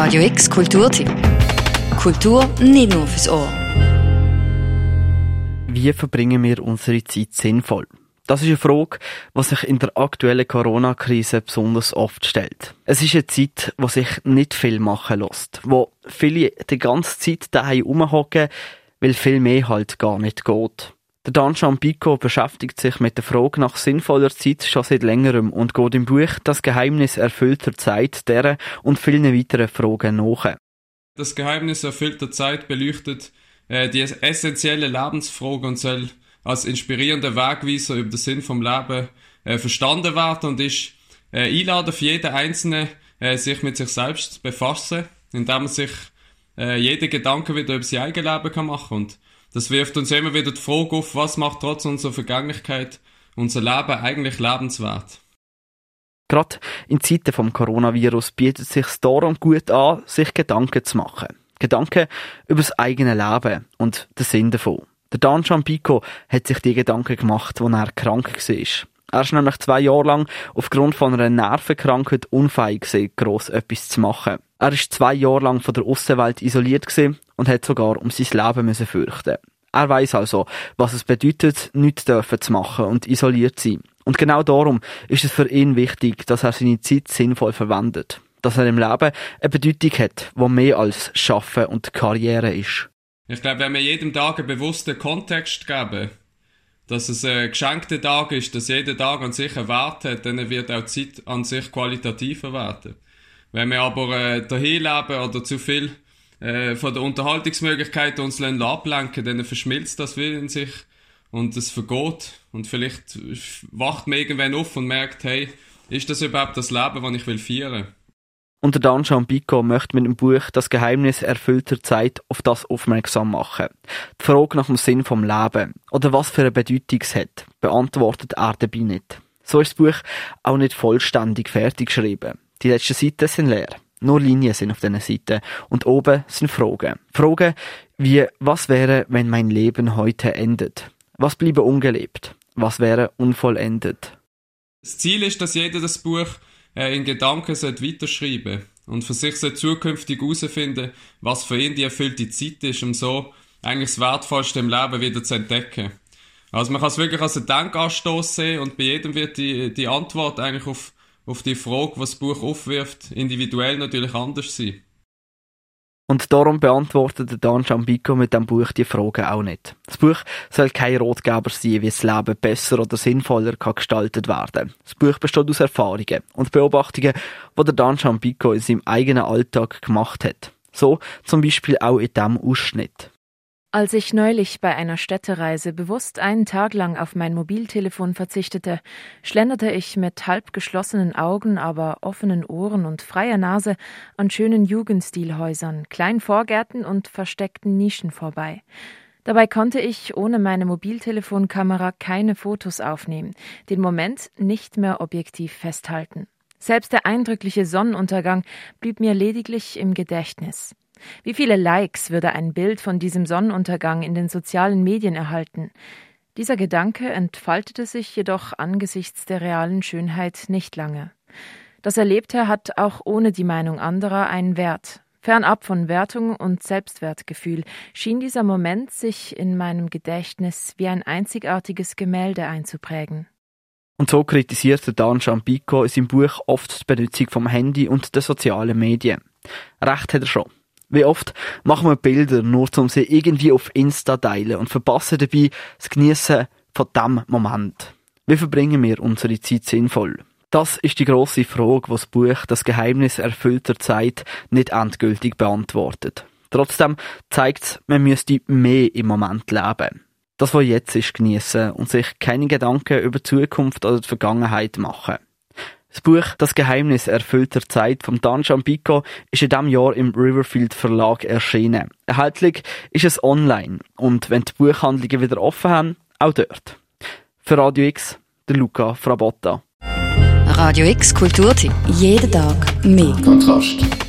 Radio X Kulturtipp. Kultur nicht nur fürs Ohr. Wie verbringen wir unsere Zeit sinnvoll? Das ist eine Frage, die sich in der aktuellen Corona-Krise besonders oft stellt. Es ist eine Zeit, wo sich nicht viel machen lässt, wo viele die ganze Zeit daheim rumhocken, weil viel mehr halt gar nicht geht. Der Dan Pico beschäftigt sich mit der Frage nach sinnvoller Zeit schon seit längerem und geht im Buch Das Geheimnis erfüllter Zeit deren und vielen weiteren Fragen nach. Das Geheimnis erfüllter Zeit beleuchtet äh, die essentielle Lebensfrage und soll als inspirierender Wegweiser über den Sinn vom Leben äh, verstanden werden und ist äh, einladen für jeden Einzelnen, äh, sich mit sich selbst zu befassen, indem man sich äh, jeden Gedanken wieder über sein eigenes Leben kann machen und das wirft uns immer wieder die Frage auf, was macht trotz unserer Vergänglichkeit unser Leben eigentlich lebenswert? Gerade in Zeiten vom Coronavirus bietet es sich darum gut an, sich Gedanken zu machen. Gedanken über das eigene Leben und den Sinn davon. Der Dan Pico hat sich die Gedanken gemacht, als er krank war. Er ist nämlich zwei Jahre lang aufgrund von einer Nervenkrankheit unfähig gewesen, gross etwas zu machen. Er ist zwei Jahre lang von der Außenwelt isoliert und hat sogar um sein Leben müssen fürchten. Er weiß also, was es bedeutet, nichts dürfen zu machen und isoliert zu sein. Und genau darum ist es für ihn wichtig, dass er seine Zeit sinnvoll verwendet. Dass er im Leben eine Bedeutung hat, wo mehr als Schaffen und Karriere ist. Ich glaube, wenn wir jedem Tag einen bewussten Kontext geben, dass es ein geschenkter Tag ist, dass jeder Tag an sich einen Wert hat, dann wird auch die Zeit an sich qualitativer werden. Wenn wir aber äh, dahin leben oder zu viel äh, von der Unterhaltungsmöglichkeit uns ablenken, dann verschmilzt das wieder in sich und es vergeht und vielleicht wacht man irgendwann auf und merkt, hey, ist das überhaupt das Leben, das ich will feiern? Und der Dan Pico möchte mit dem Buch Das Geheimnis erfüllter Zeit auf das aufmerksam machen. Die Frage nach dem Sinn vom Leben oder was für eine Bedeutung es hat, beantwortet er dabei nicht. So ist das Buch auch nicht vollständig fertig geschrieben. Die letzten Seiten sind leer. Nur Linien sind auf diesen Seiten und oben sind Fragen. Fragen wie, was wäre, wenn mein Leben heute endet? Was bliebe ungelebt? Was wäre unvollendet? Das Ziel ist, dass jeder das Buch äh, in Gedanken weiterschreiben und für sich zukünftig herausfinden, was für ihn die erfüllte Zeit ist, um so eigentlich das Wertvollste im Leben wieder zu entdecken. Also man kann es wirklich als einen Denkanstoß sehen und bei jedem wird die, die Antwort eigentlich auf, auf die Frage, was das Buch aufwirft, individuell natürlich anders sein. Und darum beantwortet Dan Jambico mit dem Buch die Fragen auch nicht. Das Buch soll kein Rotgeber sein, wie das Leben besser oder sinnvoller kann gestaltet werden. Das Buch besteht aus Erfahrungen und Beobachtungen, die der Dan Jambico in seinem eigenen Alltag gemacht hat. So zum Beispiel auch in diesem Ausschnitt. Als ich neulich bei einer Städtereise bewusst einen Tag lang auf mein Mobiltelefon verzichtete, schlenderte ich mit halb geschlossenen Augen, aber offenen Ohren und freier Nase an schönen Jugendstilhäusern, kleinen Vorgärten und versteckten Nischen vorbei. Dabei konnte ich ohne meine Mobiltelefonkamera keine Fotos aufnehmen, den Moment nicht mehr objektiv festhalten. Selbst der eindrückliche Sonnenuntergang blieb mir lediglich im Gedächtnis. Wie viele Likes würde ein Bild von diesem Sonnenuntergang in den sozialen Medien erhalten? Dieser Gedanke entfaltete sich jedoch angesichts der realen Schönheit nicht lange. Das Erlebte hat auch ohne die Meinung anderer einen Wert. Fernab von Wertung und Selbstwertgefühl schien dieser Moment sich in meinem Gedächtnis wie ein einzigartiges Gemälde einzuprägen. Und so kritisierte Dan Champico in seinem Buch oft die Benutzung vom Handy und der sozialen Medien. Recht hat er schon. Wie oft machen wir Bilder nur, um sie irgendwie auf Insta teilen und verpassen dabei das Genießen von dem Moment. Wie verbringen wir unsere Zeit sinnvoll? Das ist die große Frage, die das Buch Das Geheimnis erfüllter Zeit nicht endgültig beantwortet. Trotzdem zeigt es, man müsste mehr im Moment leben. Das, was jetzt ist, genießen und sich keine Gedanken über die Zukunft oder die Vergangenheit machen. Das Buch Das Geheimnis erfüllter Zeit von Dan Pico ist in diesem Jahr im Riverfield Verlag erschienen. Erhältlich ist es online und wenn die Buchhandlungen wieder offen haben, auch dort. Für Radio X, der Luca Frabotta. Radio X Kulturtipp. Jeden Tag mehr. Kontrast.